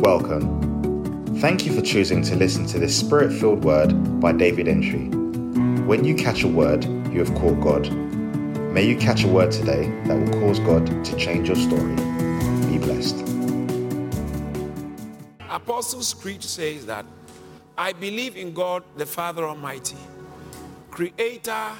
Welcome. Thank you for choosing to listen to this spirit filled word by David Antwi. When you catch a word, you have caught God. May you catch a word today that will cause God to change your story. Be blessed. Apostles' Creed says that I believe in God the Father Almighty, creator,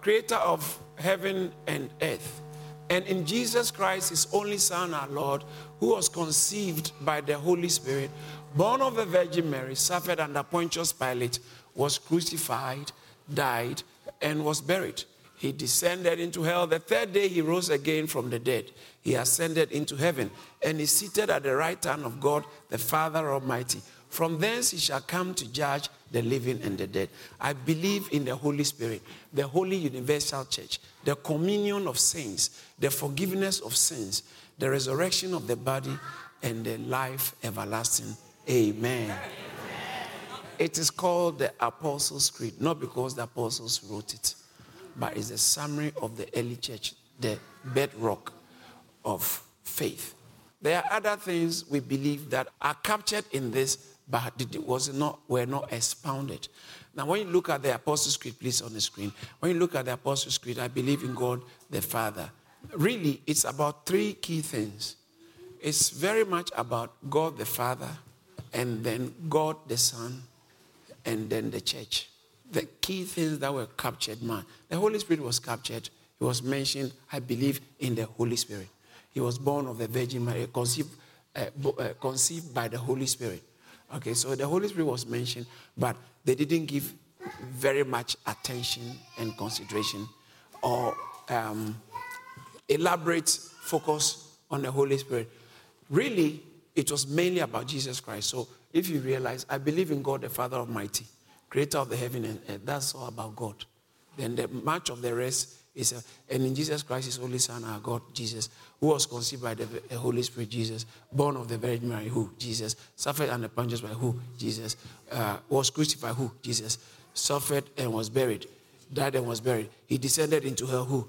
creator of heaven and earth, and in Jesus Christ, his only Son, our Lord, who was conceived by the Holy Spirit, born of the Virgin Mary, suffered under Pontius Pilate, was crucified, died, and was buried. He descended into hell. The third day, he rose again from the dead. He ascended into heaven and is seated at the right hand of God, the Father Almighty. From thence he shall come to judge the living and the dead. I believe in the Holy Spirit, the Holy Universal Church, the communion of saints, the forgiveness of sins, the resurrection of the body, and the life everlasting. Amen. It is called the Apostles' Creed, not because the apostles wrote it, but it's a summary of the early church, the bedrock of faith. There are other things we believe that are captured in this but it was not, were not expounded. Now, when you look at the Apostles' Creed, please on the screen, when you look at the Apostles' Creed, I believe in God the Father. Really, it's about three key things. It's very much about God the Father, and then God the Son, and then the church. The key things that were captured, man. The Holy Spirit was captured. It was mentioned, I believe, in the Holy Spirit. He was born of the Virgin Mary, conceived, uh, uh, conceived by the Holy Spirit. Okay, so the Holy Spirit was mentioned, but they didn't give very much attention and consideration or um, elaborate focus on the Holy Spirit. Really, it was mainly about Jesus Christ. So if you realize, I believe in God, the Father Almighty, creator of the heaven and earth, that's all about God. Then the much of the rest is, a, and in Jesus Christ, his only Son, our God, Jesus, who was conceived by the Holy Spirit, Jesus, born of the Virgin Mary, who? Jesus, suffered under Pontius Pilate who? Jesus, uh, was crucified, who? Jesus, suffered and was buried, died and was buried. He descended into hell, who?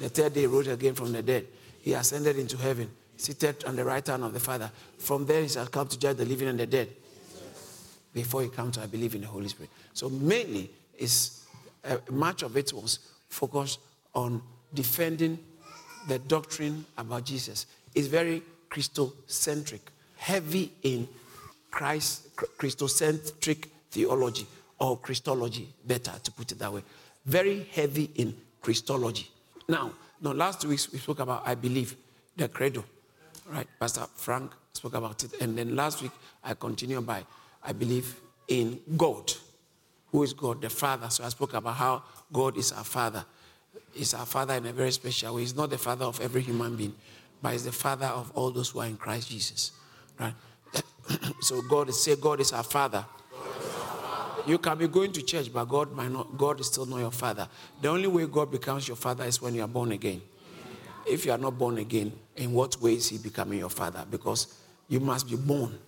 The third day rose again from the dead. He ascended into heaven, seated on the right hand of the Father. From there, he shall come to judge the living and the dead. Before he comes, I believe in the Holy Spirit. So mainly, is uh, much of it was focused on defending the doctrine about Jesus. It's very Christocentric, heavy in Christ, Christocentric theology or Christology, better to put it that way. Very heavy in Christology. Now, now last week we spoke about I believe the credo, right? Pastor Frank spoke about it, and then last week I continued by I believe in God, who is God, the Father. So I spoke about how God is our Father is our Father in a very special way. He's not the Father of every human being, but He's the Father of all those who are in Christ Jesus. Right? so God is say God is our Father. You can be going to church, but God might not. God is still not your father. The only way God becomes your father is when you are born again. If you are not born again, in what way is He becoming your father? Because you must be born.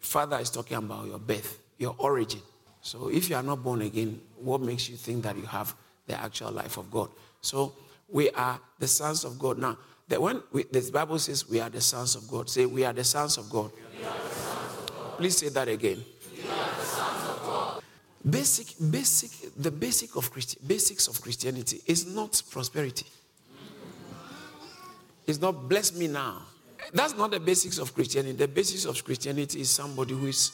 Father is talking about your birth, your origin. So if you are not born again, what makes you think that you have the actual life of God. So we are the sons of God. Now, that when we, the Bible says we are the sons of God, say we are the sons of God. Sons of God. Please say that again. Basic, basic, the basic of Christi- basics of Christianity is not prosperity. It's not bless me now. That's not the basics of Christianity. The basics of Christianity is somebody who is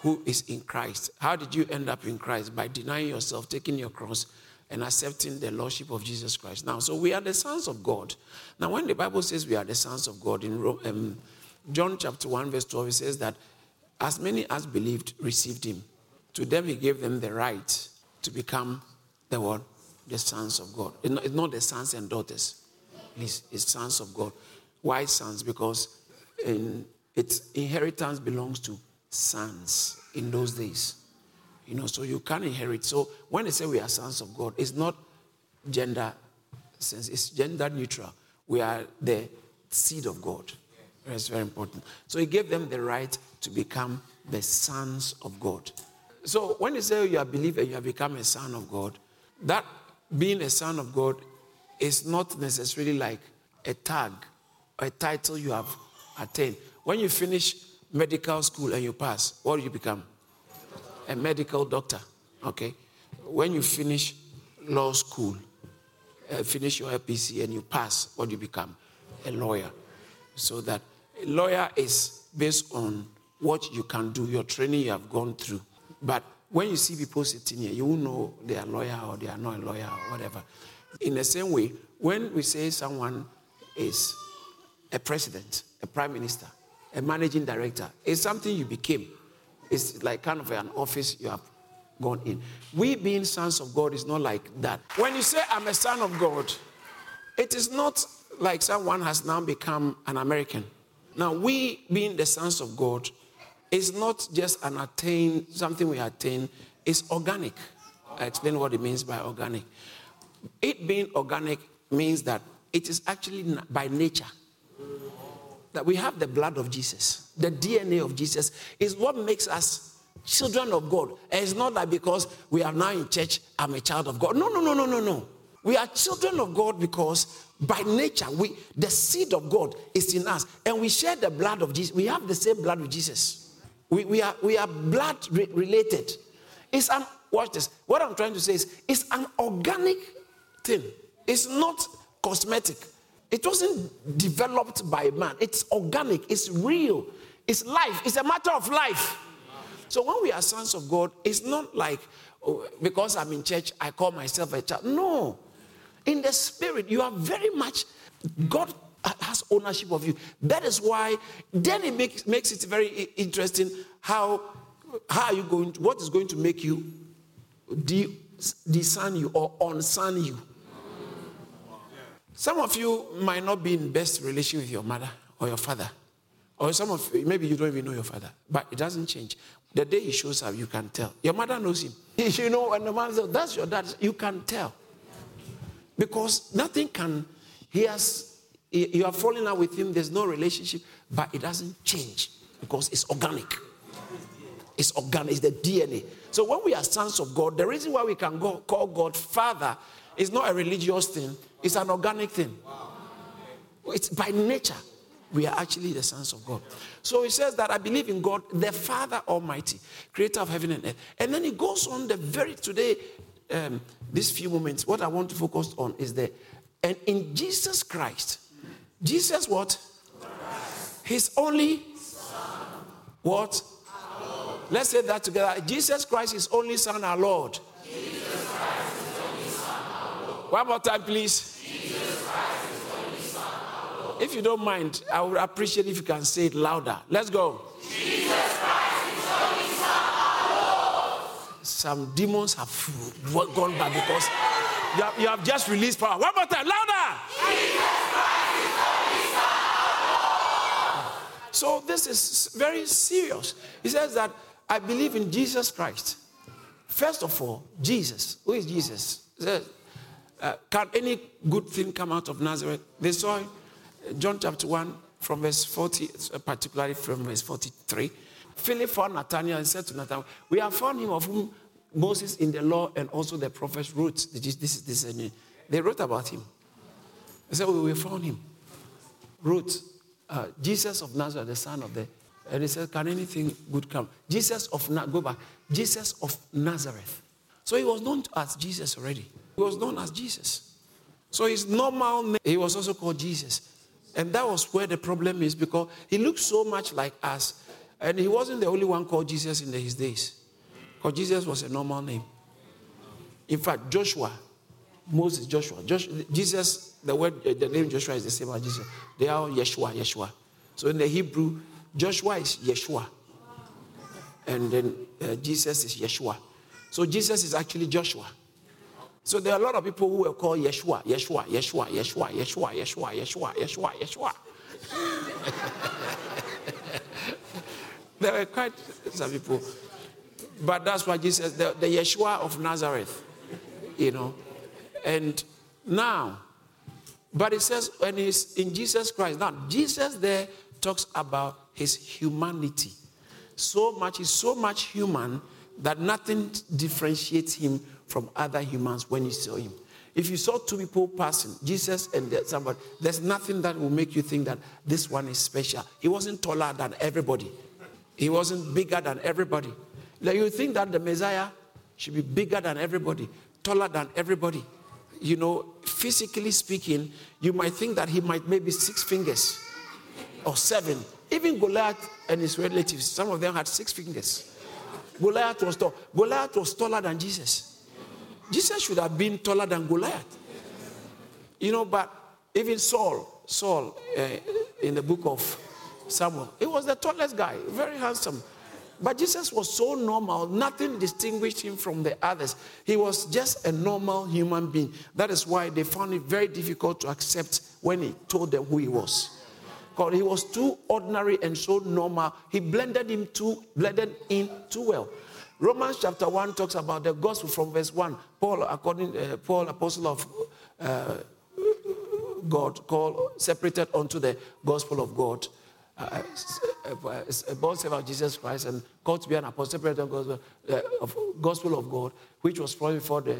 who is in Christ. How did you end up in Christ? By denying yourself, taking your cross, and accepting the Lordship of Jesus Christ. Now, so we are the sons of God. Now, when the Bible says we are the sons of God, in um, John chapter 1, verse 12, it says that as many as believed received him. To them, he gave them the right to become the what? The sons of God. It's not the sons and daughters, it's, it's sons of God. Why sons? Because in, its inheritance belongs to sons in those days. You know, so you can inherit. So when they say we are sons of God, it's not gender sense, it's gender neutral. We are the seed of God. That's very important. So he gave them the right to become the sons of God. So when you say you are a believer, you have become a son of God, that being a son of God is not necessarily like a tag, a title you have attained. When you finish medical school and you pass, what do you become? A medical doctor. Okay. When you finish law school, uh, finish your LPC and you pass, what do you become? A lawyer. So that a lawyer is based on what you can do, your training you have gone through. But when you see people sitting here, you will know they are lawyer or they are not a lawyer or whatever. In the same way, when we say someone is a president, a prime minister, a managing director, it's something you became. It's like kind of an office you have gone in. We being sons of God is not like that. When you say I'm a son of God, it is not like someone has now become an American. Now, we being the sons of God is not just an attain, something we attain, it's organic. I explain what it means by organic. It being organic means that it is actually by nature. That we have the blood of Jesus, the DNA of Jesus is what makes us children of God. And it's not that because we are now in church, I'm a child of God. No, no, no, no, no, no. We are children of God because by nature, we the seed of God is in us, and we share the blood of Jesus. We have the same blood with Jesus. We, we are we are blood re- related. It's an watch this. What I'm trying to say is it's an organic thing. It's not cosmetic. It wasn't developed by man. It's organic. It's real. It's life. It's a matter of life. So when we are sons of God, it's not like oh, because I'm in church, I call myself a child. No. In the spirit, you are very much, God has ownership of you. That is why then it makes, makes it very interesting how, how are you going to, what is going to make you deson you or unson you. Some of you might not be in best relation with your mother or your father. Or some of you, maybe you don't even know your father, but it doesn't change. The day he shows up, you can tell. Your mother knows him. You know, when the man says, That's your dad, you can tell. Because nothing can, he has, you are falling out with him, there's no relationship, but it doesn't change because it's organic. It's organic, it's the DNA. So when we are sons of God, the reason why we can go, call God Father is not a religious thing, it's an organic thing. It's by nature. We are actually the sons of God. So he says that I believe in God, the Father Almighty, creator of heaven and earth. And then he goes on the very today, um, these few moments, what I want to focus on is the, and in Jesus Christ, Jesus what? His only Son. What? Let's say that together. Jesus Christ is only Son, our Lord. One more time, please. If you don't mind, I would appreciate if you can say it louder. Let's go. Some demons have gone back because you have, you have just released power. One more time, louder. So this is very serious. He says that I believe in Jesus Christ. First of all, Jesus. Who is Jesus? Says, uh, can any good thing come out of Nazareth? They saw John chapter 1 from verse 40, uh, particularly from verse 43. Philip found Nathanael and said to Nathanael, We have found him of whom Moses in the law and also the prophets wrote. This is this. They wrote about him. They said, We found him. Wrote uh, Jesus of Nazareth, the son of the. And he said, Can anything good come? Jesus of go back. Jesus of Nazareth. So he was known as Jesus already. He was known as Jesus. So his normal name, he was also called Jesus. And that was where the problem is because he looked so much like us. And he wasn't the only one called Jesus in his days. Because Jesus was a normal name. In fact, Joshua, Moses, Joshua, Joshua Jesus, the word, uh, the name Joshua is the same as Jesus. They are all Yeshua, Yeshua. So in the Hebrew, Joshua is Yeshua. And then uh, Jesus is Yeshua. So Jesus is actually Joshua. So there are a lot of people who were called Yeshua, Yeshua, Yeshua, Yeshua, Yeshua, Yeshua, Yeshua, Yeshua, Yeshua. there were quite some people. But that's why Jesus, the, the Yeshua of Nazareth, you know. And now, but it says when he's in Jesus Christ. Now, Jesus there talks about his humanity. So much, he's so much human that nothing differentiates him from other humans when you saw him. If you saw two people passing, Jesus and somebody, there's nothing that will make you think that this one is special. He wasn't taller than everybody. He wasn't bigger than everybody. Like you think that the Messiah should be bigger than everybody, taller than everybody. You know, physically speaking, you might think that he might maybe six fingers or seven. Even Goliath and his relatives, some of them had six fingers. Goliath was tall. Goliath was taller than Jesus. Jesus should have been taller than Goliath. You know, but even Saul, Saul, uh, in the book of Samuel, he was the tallest guy, very handsome. But Jesus was so normal, nothing distinguished him from the others. He was just a normal human being. That is why they found it very difficult to accept when he told them who he was. Because he was too ordinary and so normal. He blended him too, blended in too well. Romans chapter 1 talks about the gospel from verse 1. Paul, according uh, Paul, apostle of uh, God, called separated unto the gospel of God uh, born Savior of Jesus Christ and called to be an apostle of gospel, uh, of gospel of God, which was promised before the,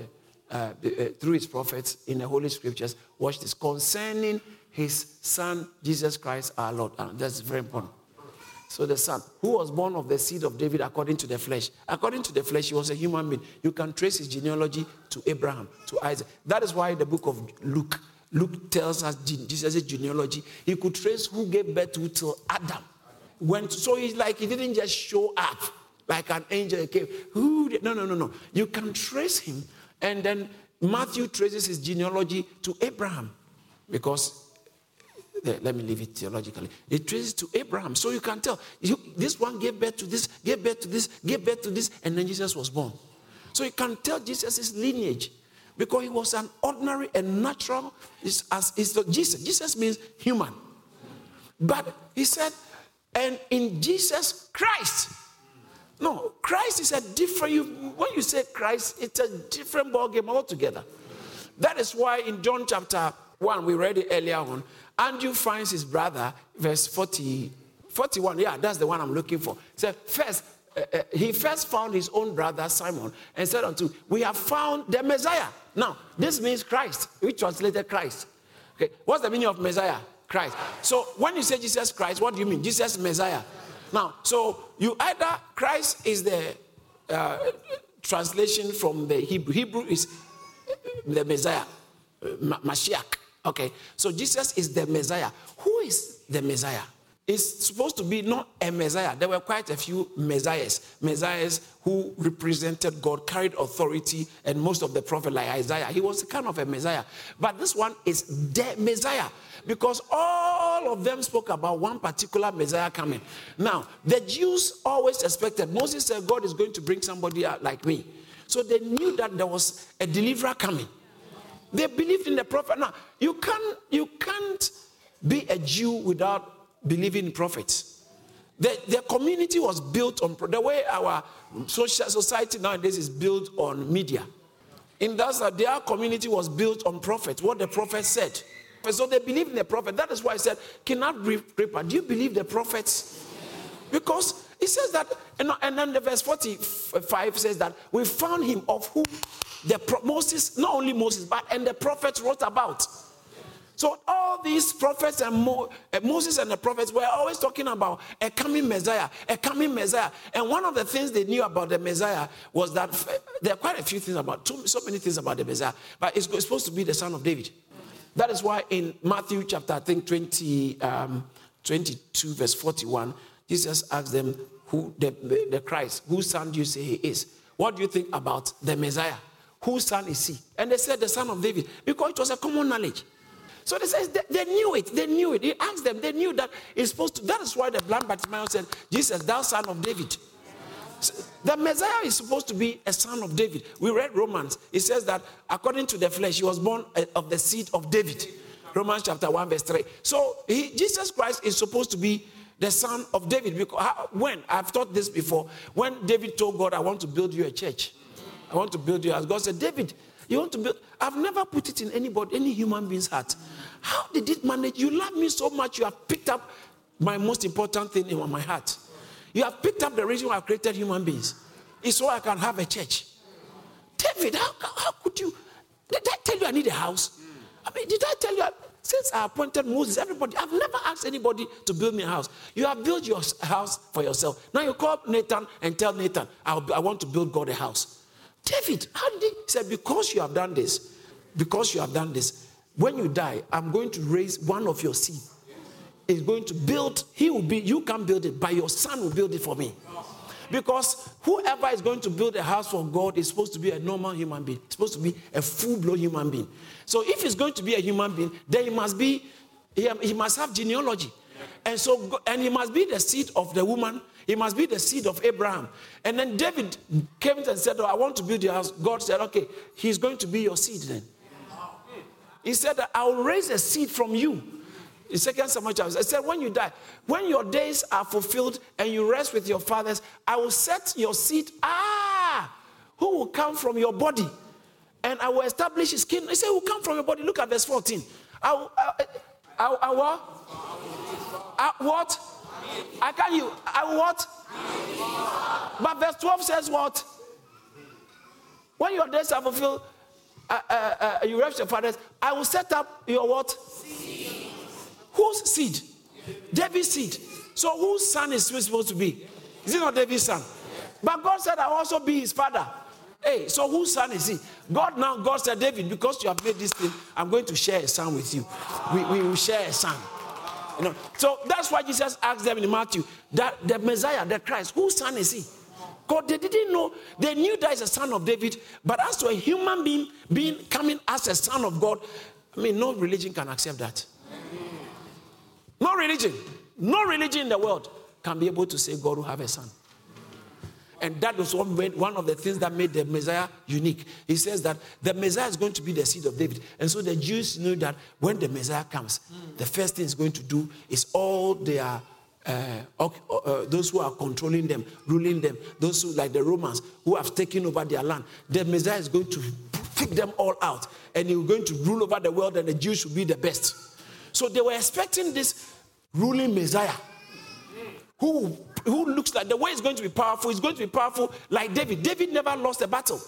uh, uh, through his prophets in the Holy Scriptures. Watch this concerning his Son Jesus Christ our Lord. And that's very important. So the Son, who was born of the seed of David according to the flesh. According to the flesh, he was a human being. You can trace his genealogy to Abraham, to Isaac. That is why the book of Luke Luke tells us Jesus' genealogy. He could trace who gave birth to Adam. When, so he's like he didn't just show up like an angel came. Who did, no, no, no, no. You can trace him. And then Matthew traces his genealogy to Abraham because let me leave it theologically. It traces to Abraham. So you can tell you, this one gave birth to this, gave birth to this, gave birth to this, and then Jesus was born. So you can tell Jesus' lineage because he was an ordinary and natural as is Jesus. Jesus means human. But he said, and in Jesus Christ. No, Christ is a different. You, when you say Christ, it's a different ballgame altogether. That is why in John chapter 1, we read it earlier on, Andrew finds his brother, verse 40, 41. Yeah, that's the one I'm looking for. Say, first, uh, uh, he first found his own brother Simon and said unto, We have found the Messiah. Now, this means Christ. We translated Christ. Okay, what's the meaning of Messiah? Christ. So when you say Jesus Christ, what do you mean? Jesus Messiah. Now, so you either Christ is the uh, translation from the Hebrew. Hebrew is the Messiah, Mashiach. Okay, so Jesus is the Messiah. Who is the Messiah? Is supposed to be not a Messiah. There were quite a few Messiahs, Messiahs who represented God, carried authority, and most of the prophet, like Isaiah, he was kind of a Messiah. But this one is the Messiah because all of them spoke about one particular Messiah coming. Now, the Jews always expected, Moses said, God is going to bring somebody like me. So they knew that there was a deliverer coming. They believed in the prophet. Now, you can't, you can't be a Jew without believing in prophets. The, the community was built on the way our social society nowadays is built on media. In that, their community was built on prophets, what the prophet said. So they believe in the prophet. That is why I said, King Agrippa, do you believe the prophets? Because it says that, and then the verse 45 says that we found him of whom the Moses, not only Moses, but and the prophets wrote about. So all these prophets and Mo, uh, Moses and the prophets were always talking about a coming Messiah, a coming Messiah. And one of the things they knew about the Messiah was that uh, there are quite a few things about, so many things about the Messiah, but it's supposed to be the son of David. That is why in Matthew chapter, I think 20, um, 22, verse 41, Jesus asked them, who the, the Christ, whose son do you say he is? What do you think about the Messiah? Whose son is he? And they said the son of David, because it was a common knowledge. So they says they, they, knew it. They knew it. He asked them. They knew that it's supposed to. That is why the blind Bartimaeus said, "Jesus, thou son of David." The Messiah is supposed to be a son of David. We read Romans. It says that according to the flesh, he was born uh, of the seed of David. Romans chapter 1, verse 3. So he, Jesus Christ is supposed to be the son of David. Because when I've taught this before, when David told God, I want to build you a church. I want to build you as God said, David, you want to build? I've never put it in anybody, any human being's heart. How did it manage? You love me so much, you have picked up my most important thing in my heart. You have picked up the reason why I created human beings. It's so I can have a church. David, how, how could you? Did I tell you I need a house? I mean, did I tell you? Since I appointed Moses, everybody, I've never asked anybody to build me a house. You have built your house for yourself. Now you call Nathan and tell Nathan, i want to build God a house. David, how did he? He said, Because you have done this, because you have done this, when you die, I'm going to raise one of your seed. Is going to build, he will be, you can build it, but your son will build it for me. Because whoever is going to build a house for God is supposed to be a normal human being, it's supposed to be a full blown human being. So if he's going to be a human being, then he must be, he, he must have genealogy. And so, and he must be the seed of the woman. He must be the seed of Abraham. And then David came and said, oh, I want to build your house. God said, Okay, he's going to be your seed then. He said, I will raise a seed from you in Second Samuel chapter, I said, when you die, when your days are fulfilled and you rest with your fathers, I will set your seed. Ah, who will come from your body, and I will establish his kingdom. He said, "Who will come from your body?" Look at verse fourteen. I, will, I, I, I what? I, what? I can you? I what? But verse twelve says what? When your days are fulfilled, uh, uh, uh, you rest your fathers. I will set up your what? Whose seed? David's seed. So whose son is he supposed to be? Is it not David's son? But God said, I'll also be his father. Hey, so whose son is he? God now, God said, David, because you have made this thing, I'm going to share a son with you. We, we will share a son. You know, so that's why Jesus asked them in Matthew that the Messiah, the Christ, whose son is he? God, they didn't know. They knew that is a son of David, but as to a human being being coming as a son of God, I mean, no religion can accept that. No religion, no religion in the world can be able to say God will have a son. And that was one of the things that made the Messiah unique. He says that the Messiah is going to be the seed of David. And so the Jews knew that when the Messiah comes, mm. the first thing he's going to do is all their uh, uh, those who are controlling them, ruling them, those who, like the Romans, who have taken over their land, the Messiah is going to pick them all out and he's going to rule over the world, and the Jews will be the best. So they were expecting this ruling Messiah who, who looks like the way he's going to be powerful, he's going to be powerful like David. David never lost a battle.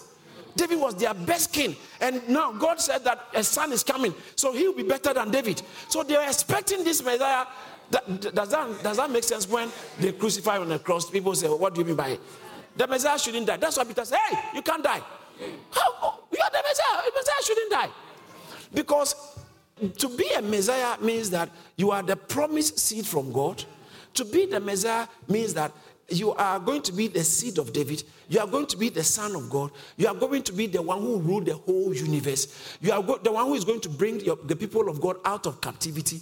David was their best king. And now God said that a son is coming. So he'll be better than David. So they were expecting this Messiah. Does, that, does that make sense when they crucify on the cross? People say, well, What do you mean by it? The Messiah shouldn't die. That's why Peter said, Hey, you can't die. How? Oh, you are the Messiah. The Messiah shouldn't die. Because to be a Messiah means that you are the promised seed from God. To be the Messiah means that you are going to be the seed of David. You are going to be the son of God. You are going to be the one who rule the whole universe. You are go- the one who is going to bring your, the people of God out of captivity.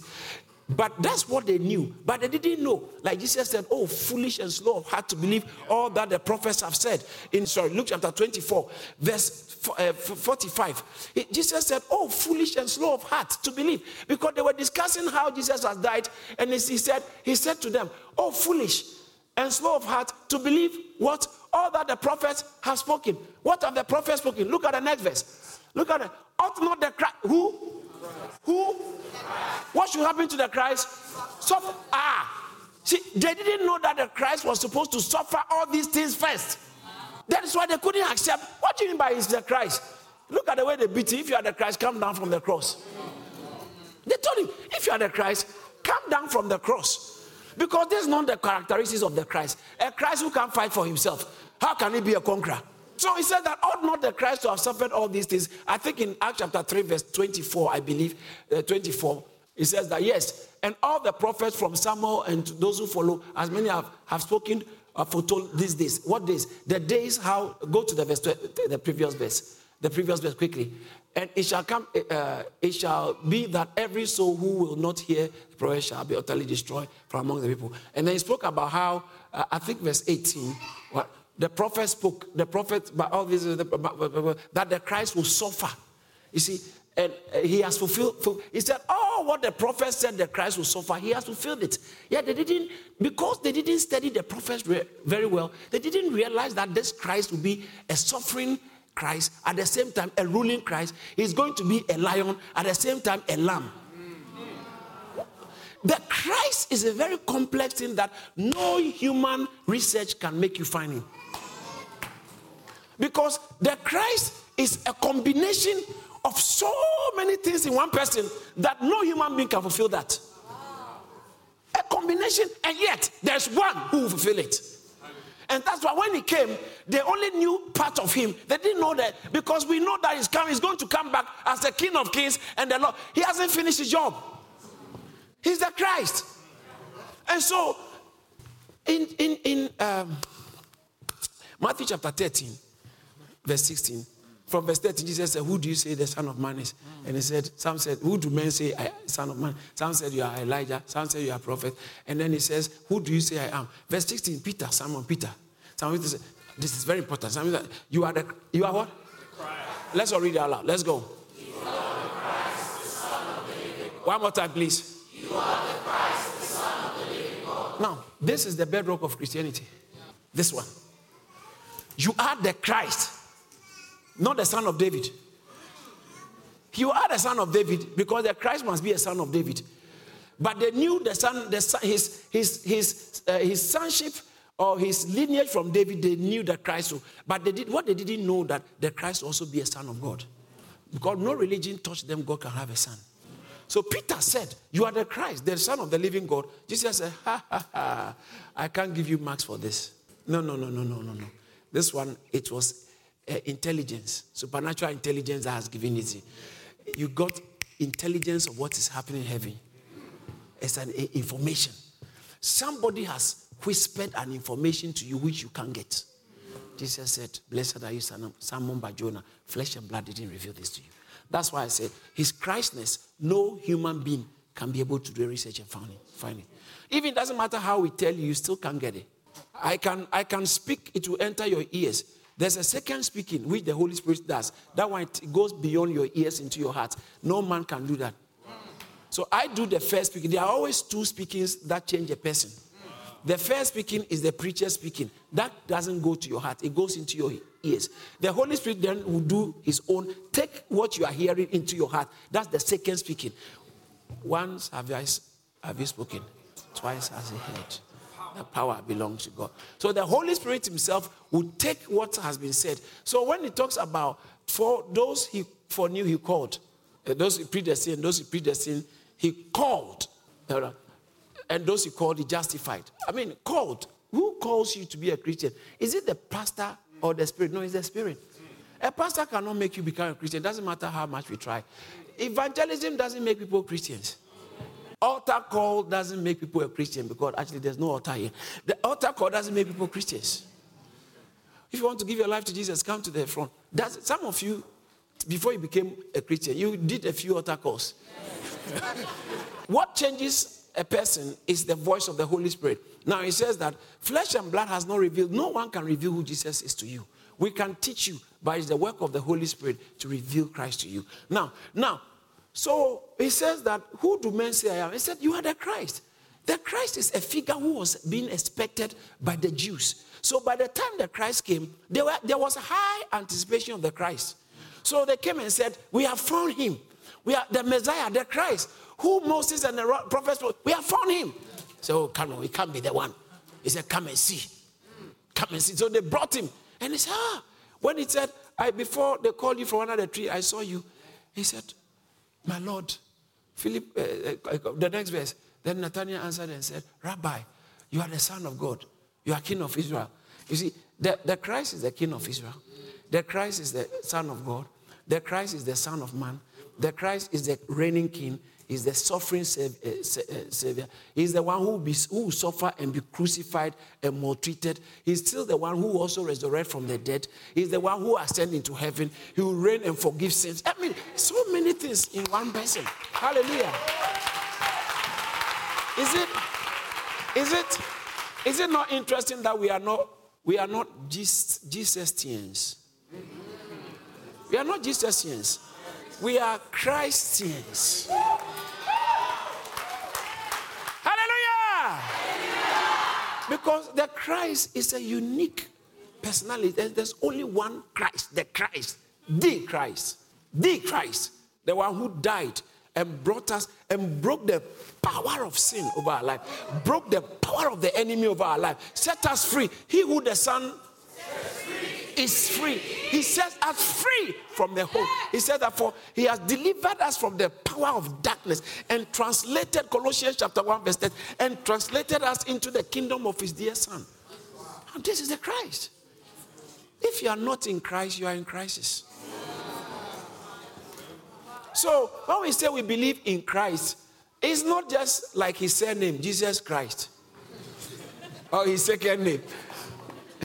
But that's what they knew. But they didn't know. Like Jesus said, Oh, foolish and slow of heart to believe all that the prophets have said. In sorry, Luke chapter 24, verse uh, 45. Jesus said, Oh, foolish and slow of heart to believe. Because they were discussing how Jesus has died. And he said, He said to them, Oh, foolish and slow of heart to believe what? All that the prophets have spoken. What have the prophets spoken? Look at the next verse. Look at it. Ought not the Christ. Who? Who? What should happen to the Christ? Suffer. Ah. See, they didn't know that the Christ was supposed to suffer all these things first. That is why they couldn't accept. What do you mean by is the Christ? Look at the way they beat him. If you are the Christ, come down from the cross. They told him, if you are the Christ, come down from the cross. Because this is not the characteristics of the Christ. A Christ who can't fight for himself. How can he be a conqueror? So he said that ought not the Christ to have suffered all these things. I think in Acts chapter 3, verse 24, I believe, uh, 24, he says that yes, and all the prophets from Samuel and those who follow, as many have, have spoken, are foretold these days. What days? The days how, go to the verse, the previous verse, the previous verse quickly. And it shall come, uh, it shall be that every soul who will not hear the prophet shall be utterly destroyed from among the people. And then he spoke about how, uh, I think verse 18, what, the prophet spoke, the prophet, by all this, that the Christ will suffer. You see, and uh, he has fulfilled, he said, Oh, what the prophet said the Christ will suffer, he has fulfilled it. Yeah, they didn't, because they didn't study the prophets very well, they didn't realize that this Christ will be a suffering Christ, at the same time, a ruling Christ. He's going to be a lion, at the same time, a lamb. The Christ is a very complex thing that no human research can make you find him. Because the Christ is a combination of so many things in one person that no human being can fulfill that. A combination, and yet there's one who will fulfill it. And that's why when he came, they only knew part of him. They didn't know that because we know that he's coming, he's going to come back as the King of Kings and the Lord. He hasn't finished his job. He's the Christ. And so in in in um, Matthew chapter 13, verse 16. From verse 13, Jesus said, Who do you say the Son of Man is? And he said, Some said, Who do men say I, Son of Man? Some said, You are Elijah. Some said, You are prophet. And then he says, Who do you say I am? Verse 16, Peter, Simon Peter. Simon Peter said, This is very important. Simon said, You are the, you are what? Let's all read it out loud. Let's go. One more time, please. You are the Christ, the Son of the living God. Now, this is the bedrock of Christianity. This one. You are the Christ, not the son of David. You are the son of David because the Christ must be a son of David. But they knew the son, the son his, his, his, uh, his sonship or his lineage from David, they knew that Christ. But they did, what they didn't know that the Christ also be a son of God. Because no religion taught them God can have a son. So Peter said, You are the Christ, the Son of the living God. Jesus said, Ha ha ha, I can't give you marks for this. No, no, no, no, no, no, no. This one, it was intelligence, supernatural intelligence that has given it. You got intelligence of what is happening in heaven. It's an information. Somebody has whispered an information to you which you can't get. Jesus said, Blessed are you, Simon Barjona. Flesh and blood didn't reveal this to you. That's why I said, His Christness, no human being can be able to do research and find it. Find it. Even it doesn't matter how we tell you, you still can't get it. I can, I can speak, it will enter your ears. There's a second speaking which the Holy Spirit does. That one goes beyond your ears into your heart. No man can do that. So I do the first speaking. There are always two speakings that change a person. The first speaking is the preacher speaking. That doesn't go to your heart, it goes into your ears. The Holy Spirit then will do his own. Take what you are hearing into your heart. That's the second speaking. Once have have you spoken, twice has he heard the power belongs to God. So the Holy Spirit Himself will take what has been said. So when He talks about for those He foreknew, He called, uh, those He predestined, those He predestined, He called, and those He called, He justified. I mean, called. Who calls you to be a Christian? Is it the pastor or the Spirit? No, it's the Spirit. A pastor cannot make you become a Christian. It doesn't matter how much we try. Evangelism doesn't make people Christians. Altar call doesn't make people a Christian because actually there's no altar here. The altar call doesn't make people Christians. If you want to give your life to Jesus, come to the front. That's, some of you, before you became a Christian, you did a few altar calls. what changes a person is the voice of the Holy Spirit. Now he says that flesh and blood has not revealed, no one can reveal who Jesus is to you. We can teach you, but it's the work of the Holy Spirit to reveal Christ to you. Now, now, so he says that, Who do men say I am? He said, You are the Christ. The Christ is a figure who was being expected by the Jews. So by the time the Christ came, there, were, there was high anticipation of the Christ. So they came and said, We have found him. We are the Messiah, the Christ, who Moses and the prophets, we have found him. So, come on, he can't be the one. He said, Come and see. Come and see. So they brought him. And he said, Ah, when he said, I before they called you from another tree, I saw you. He said, my Lord. Philip, uh, uh, the next verse. Then Nathanael answered and said, Rabbi, you are the Son of God. You are King of Israel. You see, the, the Christ is the King of Israel. The Christ is the Son of God. The Christ is the Son of Man. The Christ is the reigning King. He's the suffering uh, uh, Savior. He's the one who, be, who will suffer and be crucified and maltreated. He's still the one who also resurrect from the dead. He's the one who ascend into heaven. He will reign and forgive sins. I mean, so many things in one person. Hallelujah. Is it? Is it? Is it not interesting that we are not we are not Jesusians? We are not Jesusians. We are Christians. Hallelujah! Because the Christ is a unique personality. There's only one Christ, the Christ, the Christ, the Christ, the one who died and brought us and broke the power of sin over our life, broke the power of the enemy over our life, set us free. He who the Son is free. He says us free from the hold. He says that for he has delivered us from the power of darkness and translated Colossians chapter 1, verse 10, and translated us into the kingdom of his dear son. And this is the Christ. If you are not in Christ, you are in crisis. So when we say we believe in Christ, it's not just like his surname, Jesus Christ, or his second name,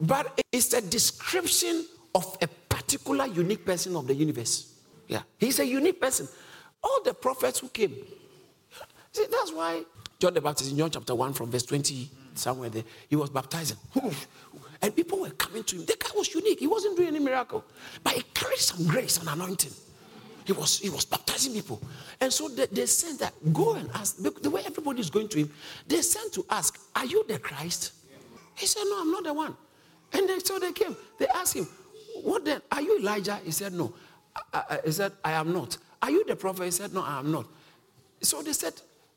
but it's a description of a particular unique person of the universe. Yeah, he's a unique person. All the prophets who came. See, that's why John the Baptist in John chapter 1 from verse 20, somewhere there, he was baptizing. And people were coming to him. The guy was unique. He wasn't doing any miracle, but he carried some grace and anointing. He was, he was baptizing people. And so they, they sent that, go and ask. The way everybody is going to him, they sent to ask, Are you the Christ? He said, No, I'm not the one. And so they came. They asked him, What then? Are you Elijah? He said, No. I, I, he said, I am not. Are you the prophet? He said, No, I am not. So they said,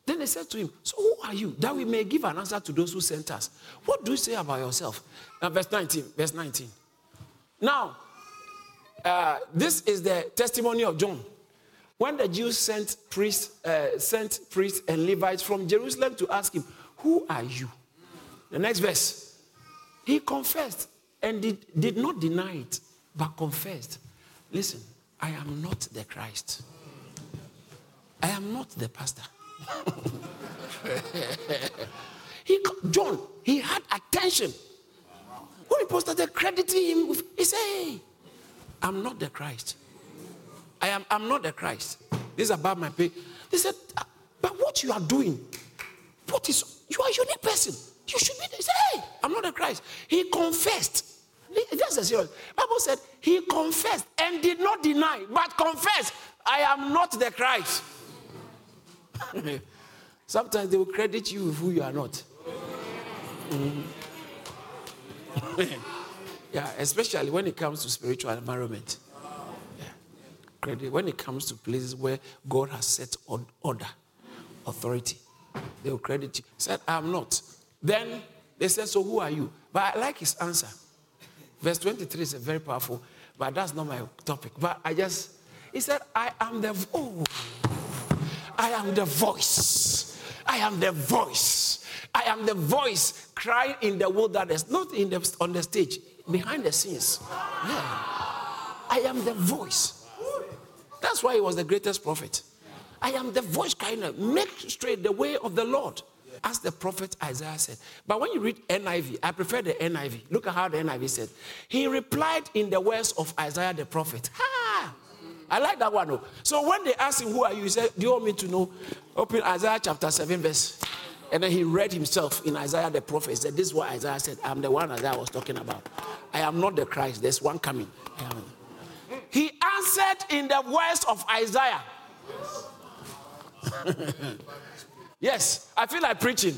then they said to him, So who are you? That we may give an answer to those who sent us. What do you say about yourself? Now, verse 19. Verse 19. Now, uh, this is the testimony of John. When the Jews sent priests, uh, sent priests and Levites from Jerusalem to ask him, Who are you? The next verse. He confessed and did, did not deny it, but confessed. Listen, I am not the Christ. I am not the pastor. he, John, he had attention. When people started crediting him, with, he said, Hey, I'm not the Christ. I am I'm not the Christ. This is about my pay. They said, ah, But what you are doing, what is you are a unique person. You should be. They said, Hey, I'm not the Christ. He confessed. That's the serious. Bible said he confessed and did not deny, but confessed, I am not the Christ. Sometimes they will credit you with who you are not. Mm-hmm. yeah, especially when it comes to spiritual environment. Credit when it comes to places where God has set on order, authority, they will credit you. Said, I'm not. Then they said, So who are you? But I like his answer. Verse 23 is a very powerful, but that's not my topic. But I just, he said, I am the. Oh, I am the voice. I am the voice. I am the voice crying in the wilderness, not in the, on the stage, behind the scenes. Yeah. I am the voice. That's why he was the greatest prophet. I am the voice crying, make straight the way of the Lord, as the prophet Isaiah said. But when you read NIV, I prefer the NIV. Look at how the NIV said. He replied in the words of Isaiah the prophet. Ha! I like that one. Oh. So when they asked him, Who are you? He said, Do you want me to know? Open Isaiah chapter 7, verse. And then he read himself in Isaiah the prophet. He said, This is what Isaiah said. I'm the one Isaiah was talking about. I am not the Christ. There's one coming. He answered in the words of Isaiah. I feel like preaching.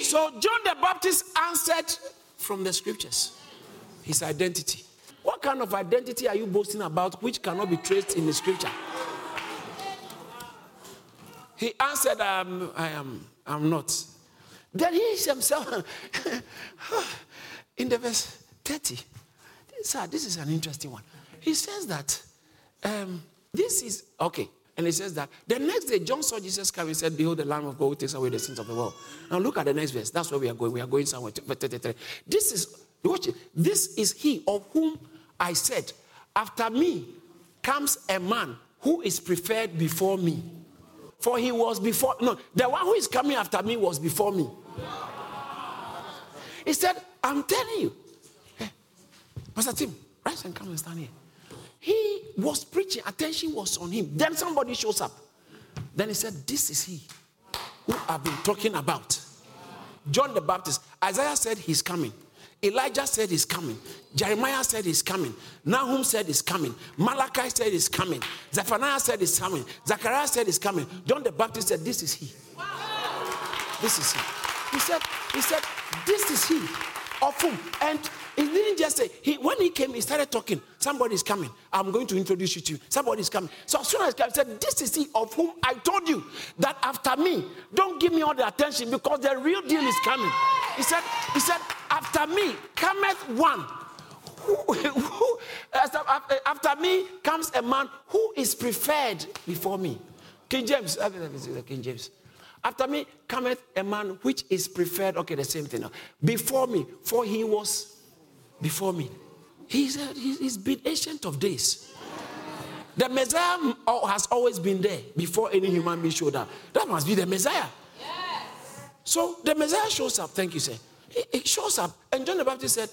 So John the Baptist answered from the scriptures his identity. What kind of identity are you boasting about which cannot be traced in the scripture? He answered, um, I am, I'm not. Then he himself, in the verse 30, sir, this is an interesting one. He says that um, this is, okay, and he says that the next day John saw Jesus come and said, Behold, the Lamb of God who takes away the sins of the world. Now look at the next verse. That's where we are going. We are going somewhere. This is, watch it. This is he of whom I said, After me comes a man who is preferred before me. For he was before, no, the one who is coming after me was before me. He said, I'm telling you. Hey, Pastor Tim, rise and come and stand here. He was preaching, attention was on him. Then somebody shows up. Then he said, This is he who I've been talking about. John the Baptist. Isaiah said he's coming. Elijah said he's coming. Jeremiah said he's coming. Nahum said he's coming. Malachi said he's coming. Zephaniah said he's coming. Zechariah said he's coming. John the Baptist said, This is he. This is he. He said, He said, This is he of whom. And he didn't just say, he, when he came, he started talking. Somebody's coming. I'm going to introduce you to. You. Somebody's coming. So as soon as he said, This is he of whom I told you that after me, don't give me all the attention because the real deal is coming. He said, He said, After me cometh one who, after, uh, after me comes a man who is preferred before me. King James, King James. After me cometh a man which is preferred. Okay, the same thing. Before me, for he was before me. He's, uh, a, he's been ancient of days. The Messiah has always been there before any human being showed up. That must be the Messiah. Yes. So the Messiah shows up. Thank you, sir. He, he shows up, and John the Baptist said,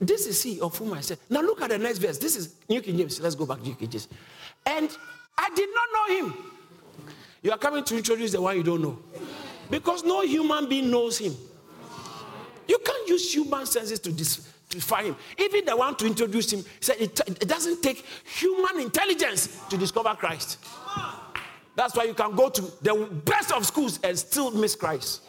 "This is he of whom I said." Now look at the next verse. This is New King James. Let's go back to New King James. And I did not know him. You are coming to introduce the one you don't know, because no human being knows him. Use human senses to dis- find him. Even the one to introduce him said it, it doesn't take human intelligence to discover Christ. That's why you can go to the best of schools and still miss Christ.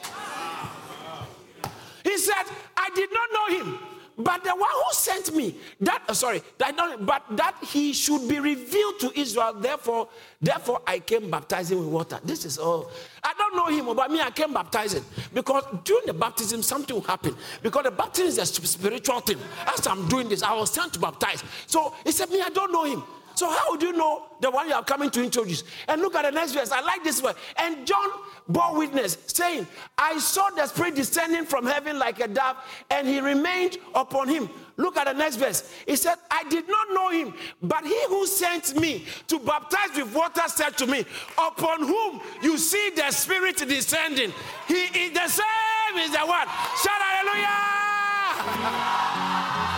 He said, I did not know him. But the one who sent me, that uh, sorry, that not, but that he should be revealed to Israel. Therefore, therefore, I came baptizing with water. This is all. I don't know him, but me, I came baptizing because during the baptism, something will happen. Because the baptism is a spiritual thing. As I'm doing this, I was sent to baptize. So he said, Me, I don't know him. So how would you know the one you are coming to introduce? And look at the next verse. I like this one. And John bore witness, saying, I saw the Spirit descending from heaven like a dove, and he remained upon him. Look at the next verse. He said, I did not know him, but he who sent me to baptize with water said to me, Upon whom you see the Spirit descending, he is the same, is the one. Shout hallelujah!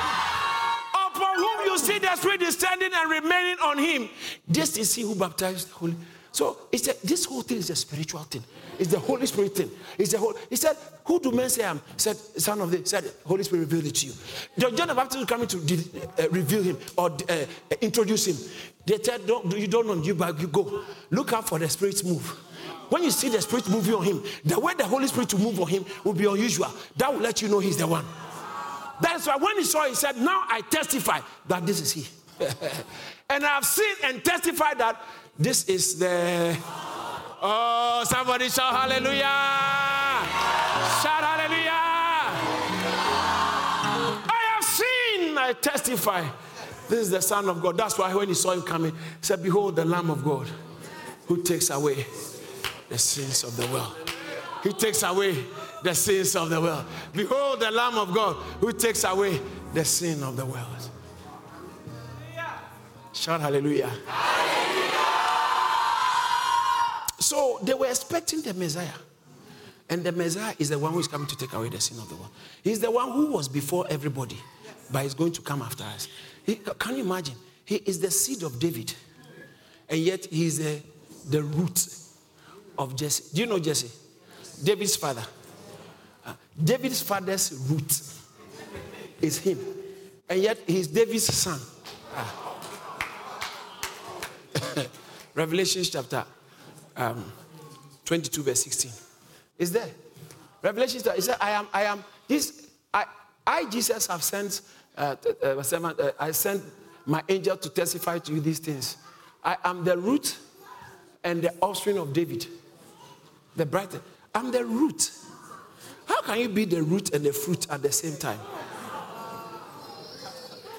whom you see the Spirit descending and remaining on him. This is he who baptized the Holy. So it's a, this whole thing is a spiritual thing. It's the Holy Spirit thing. It's the whole. He said, "Who do men say I am?" Said, "Son of the." Said, "Holy Spirit revealed it to you." John the Baptist is coming to uh, reveal him or uh, introduce him. They said, don't, "You don't know you, but you go look out for the Spirit's move." When you see the Spirit moving on him, the way the Holy Spirit to move on him will be unusual. That will let you know he's the one. That's why when he saw, he said, Now I testify that this is he. and I've seen and testified that this is the. Oh, somebody shout hallelujah! Shout hallelujah! I have seen, I testify. This is the Son of God. That's why when he saw him coming, he said, Behold, the Lamb of God who takes away the sins of the world. He takes away the sins of the world. Behold the Lamb of God who takes away the sin of the world. Shout hallelujah. hallelujah. So they were expecting the Messiah. And the Messiah is the one who is coming to take away the sin of the world. He's the one who was before everybody, but he's going to come after us. He, can you imagine? He is the seed of David, and yet he's the, the root of Jesse. Do you know Jesse? David's father. David's father's root is him, and yet he's David's son. Ah. Revelation chapter um, 22, verse 16. Is there? Revelation, he said, I am, I am, this, I, I Jesus, have sent, uh, uh, uh, I sent my angel to testify to you these things. I am the root and the offspring of David, the brighter. I'm the root how can you be the root and the fruit at the same time?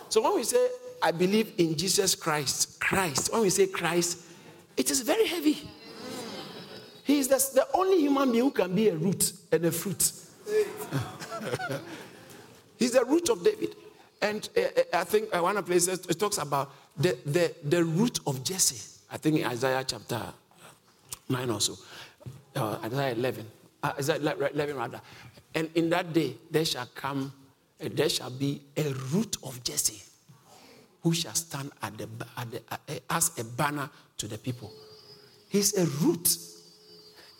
So when we say, I believe in Jesus Christ, Christ, when we say Christ, it is very heavy. He is the, the only human being who can be a root and a fruit. He's the root of David. And uh, I think uh, one of the places it talks about the, the, the root of Jesse. I think in Isaiah chapter 9 or so, uh, Isaiah 11 uh, is that 11 rather? And in that day there shall come, uh, there shall be a root of Jesse who shall stand at the, at the, uh, as a banner to the people. He's a root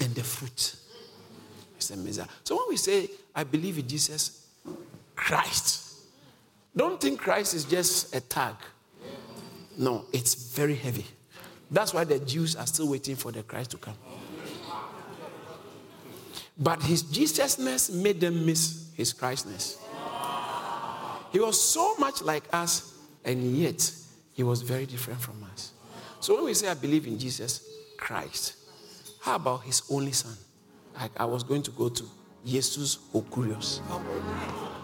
and the fruit. It's. So when we say, I believe in Jesus Christ, don't think Christ is just a tag. No, it's very heavy. That's why the Jews are still waiting for the Christ to come. But his Jesusness made them miss his Christness. He was so much like us, and yet he was very different from us. So when we say, I believe in Jesus Christ, how about his only son? Like I was going to go to Jesus Okurios,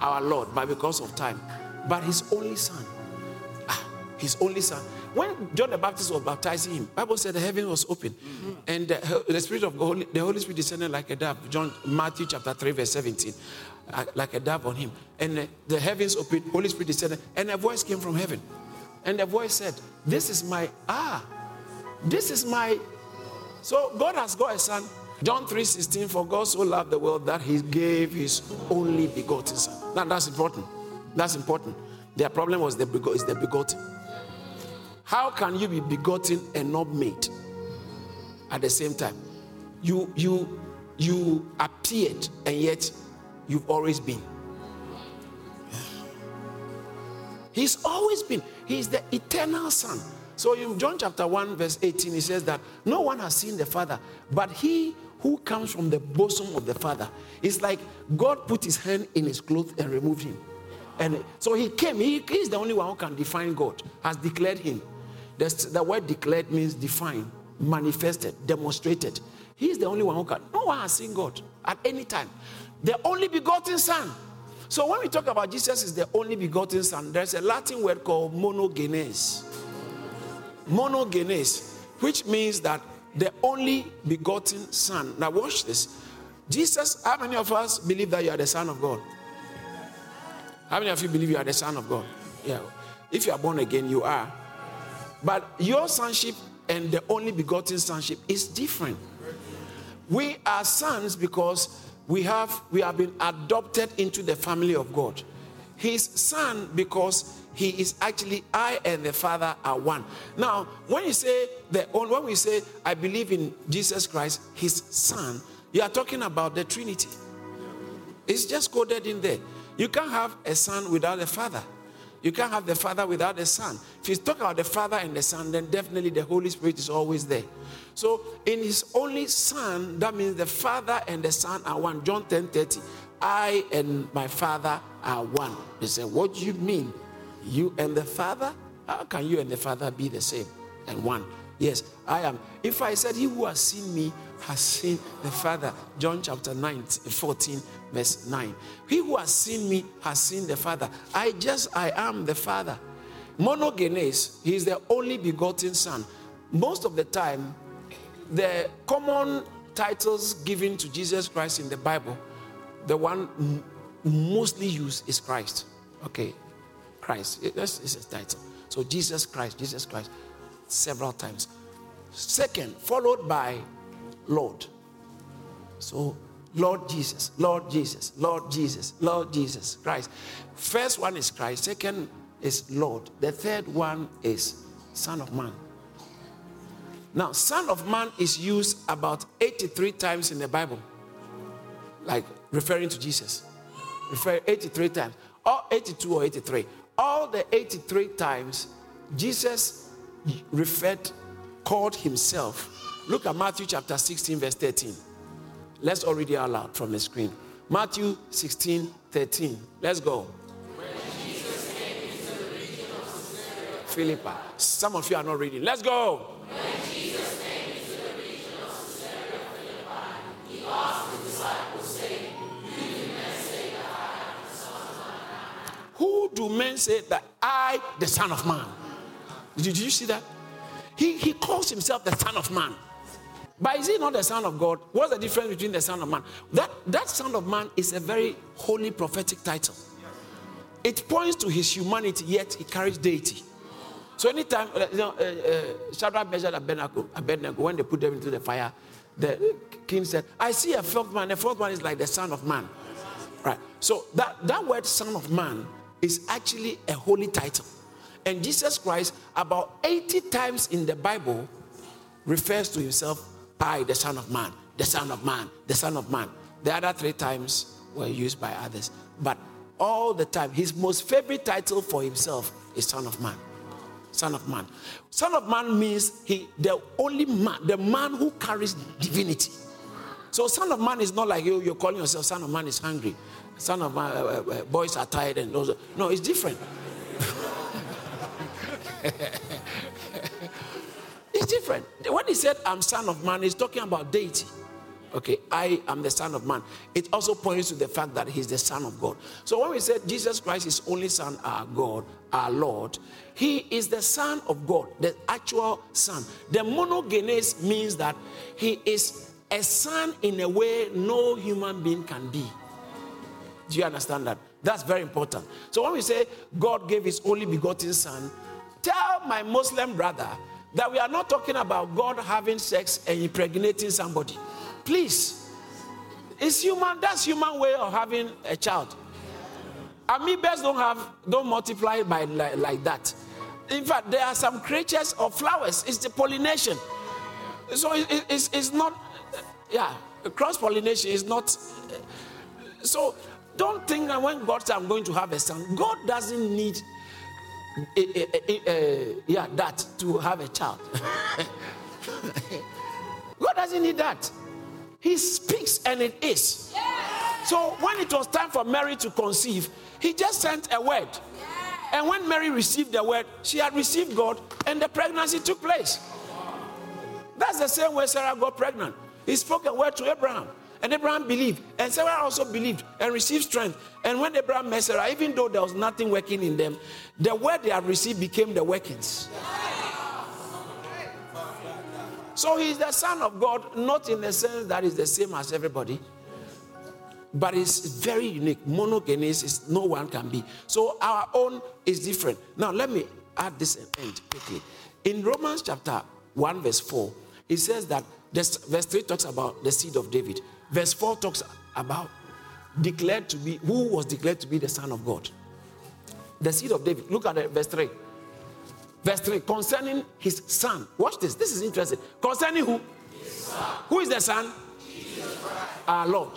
our Lord, but because of time, but his only son. His only son. When John the Baptist was baptizing him, Bible said the heaven was open, mm-hmm. and the, the, spirit of God, the Holy Spirit descended like a dove. John Matthew chapter three verse seventeen, uh, like a dove on him, and the, the heavens opened. Holy Spirit descended, and a voice came from heaven, and the voice said, "This is my ah, this is my." So God has got a son. John 3:16, for God so loved the world that he gave his only begotten son. Now that's important. That's important. Their problem was the is the begotten. How can you be begotten and not made at the same time? You you you appeared and yet you've always been. He's always been. He's the eternal son. So in John chapter 1, verse 18, he says that no one has seen the Father, but he who comes from the bosom of the Father. It's like God put his hand in his clothes and removed him. And so he came, he, he's the only one who can define God, has declared him. The, the word declared means defined, manifested, demonstrated. He's the only one who can. No one has seen God at any time. The only begotten Son. So when we talk about Jesus is the only begotten Son, there's a Latin word called monogenes. Monogenes, which means that the only begotten Son. Now watch this. Jesus, how many of us believe that you are the Son of God? How many of you believe you are the Son of God? Yeah. If you are born again, you are. But your sonship and the only begotten sonship is different. We are sons because we have we have been adopted into the family of God. His son because he is actually I and the Father are one. Now, when you say the when we say I believe in Jesus Christ, his son, you are talking about the Trinity. It's just coded in there. You can't have a son without a father. You can't have the Father without the Son. If you talk about the Father and the Son, then definitely the Holy Spirit is always there. So in his only Son, that means the Father and the Son are one. John 10 30. I and my Father are one. They say, What do you mean? You and the Father? How can you and the Father be the same and one? Yes, I am. If I said, He who has seen me has seen the Father, John chapter 9, 14, verse 9. He who has seen me has seen the Father. I just, I am the Father. Monogenes, he is the only begotten Son. Most of the time, the common titles given to Jesus Christ in the Bible, the one mostly used is Christ. Okay, Christ. That's is a title. So Jesus Christ, Jesus Christ, several times. Second, followed by Lord. So Lord Jesus, Lord Jesus, Lord Jesus, Lord Jesus Christ. First one is Christ, second is Lord, the third one is Son of Man. Now, Son of Man is used about 83 times in the Bible, like referring to Jesus. Refer 83 times, or 82 or 83. All the 83 times, Jesus referred, called himself. Look at Matthew chapter 16, verse 13. Let's all read it out loud from the screen. Matthew 16, 13. Let's go. Philippi. Some of you are not reading. Let's go. Who do men say that I, the Son of Man? Did you see that? He, he calls himself the Son of Man. But is he not the Son of God? What's the difference between the Son of Man? That, that Son of Man is a very holy prophetic title. It points to his humanity, yet he carries deity. So anytime, uh, you know, uh, uh, Shadrach, Meshach, Abednego, Abednego, when they put them into the fire, the king said, I see a fourth man. The fourth one is like the Son of Man. Right. So that, that word Son of Man is actually a holy title. And Jesus Christ, about 80 times in the Bible, refers to himself I, the Son of Man, the Son of Man, the Son of Man. The other three times were used by others. But all the time, his most favorite title for himself is Son of Man. Son of Man. Son of Man means he the only man, the man who carries divinity. So Son of Man is not like you, you're calling yourself Son of Man is hungry. Son of Man, uh, uh, uh boys are tired and those. No, it's different. Different. When he said, I'm son of man, he's talking about deity. Okay, I am the Son of Man. It also points to the fact that He's the Son of God. So when we say Jesus Christ is only Son, our God, our Lord, He is the Son of God, the actual Son. The monogenes means that He is a Son in a way no human being can be. Do you understand that? That's very important. So when we say God gave His only begotten Son, tell my Muslim brother that we are not talking about God having sex and impregnating somebody. Please. It's human, that's human way of having a child. Amoebas don't have, don't multiply by like, like that. In fact, there are some creatures or flowers. It's the pollination. So it, it's, it's not, yeah, cross pollination is not. So don't think that when God says, I'm going to have a son, God doesn't need Eh, eh, eh, yeah, that to have a child. God doesn't need that. He speaks and it is. So when it was time for Mary to conceive, he just sent a word. And when Mary received the word, she had received God and the pregnancy took place. That's the same way Sarah got pregnant. He spoke a word to Abraham. And Abraham believed. And Sarah also believed and received strength. And when Abraham met Sarah, even though there was nothing working in them, the word they had received became the workings. So he's the Son of God, not in the sense that he's the same as everybody, but it's very unique. Monogenes is no one can be. So our own is different. Now let me add this and end quickly. In Romans chapter 1, verse 4, it says that this, verse 3 talks about the seed of David. Verse 4 talks about declared to be who was declared to be the Son of God. The seed of David. Look at it, verse 3. Verse 3 concerning his son. Watch this. This is interesting. Concerning who? Who is the son? Our Lord.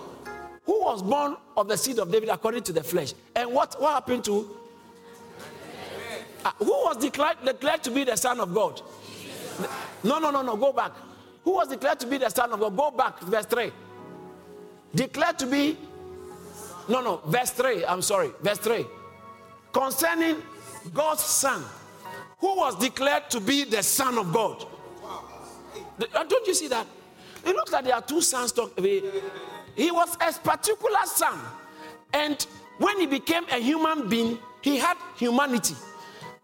Who was born of the seed of David according to the flesh? And what, what happened to? Uh, who was declared, declared to be the Son of God? No, no, no, no. Go back. Who was declared to be the Son of God? Go back, verse 3. Declared to be. No, no, verse 3. I'm sorry. Verse 3. Concerning God's Son who was declared to be the Son of God. Uh, don't you see that? It looks like there are two sons. Talk, he was a particular son. And when he became a human being, he had humanity.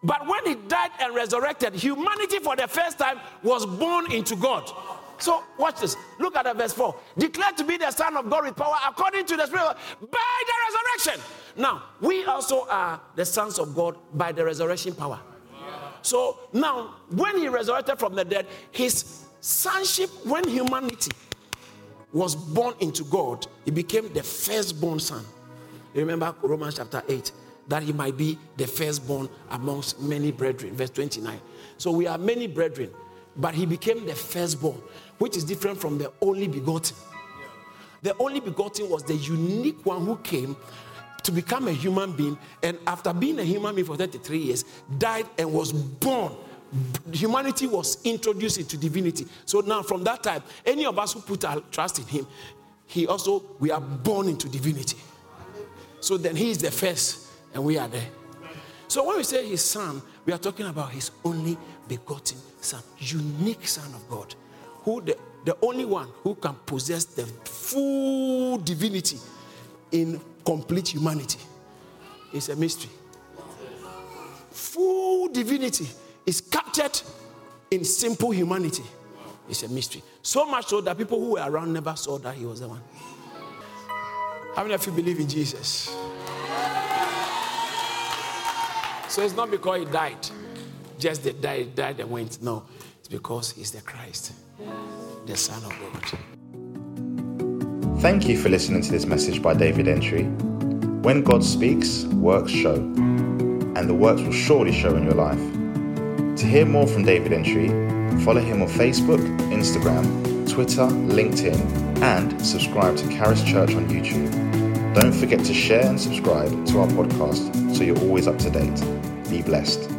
But when he died and resurrected, humanity for the first time was born into God. So watch this. Look at verse 4. Declared to be the Son of God with power according to the Spirit by the resurrection. Now, we also are the sons of God by the resurrection power. So now, when he resurrected from the dead, his sonship, when humanity was born into God, he became the firstborn son. You remember Romans chapter 8, that he might be the firstborn amongst many brethren. Verse 29. So we are many brethren, but he became the firstborn, which is different from the only begotten. The only begotten was the unique one who came to become a human being, and after being a human being for 33 years, died and was born. Humanity was introduced into divinity. So now, from that time, any of us who put our trust in Him, He also, we are born into divinity. So then He is the first, and we are there. So when we say His Son, we are talking about His only begotten Son, unique Son of God, who the, the only one who can possess the full divinity in complete humanity. is a mystery. Full divinity is captured in simple humanity. It's a mystery. So much so that people who were around never saw that he was the one. How many of you believe in Jesus? So it's not because he died, just that died, died and went. No, it's because he's the Christ, the Son of God. Thank you for listening to this message by David Antwi. When God speaks, works show, and the works will surely show in your life. To hear more from David Antwi, follow him on Facebook, Instagram, Twitter, LinkedIn, and subscribe to Charis Church on YouTube. Don't forget to share and subscribe to our podcast so you're always up to date. Be blessed.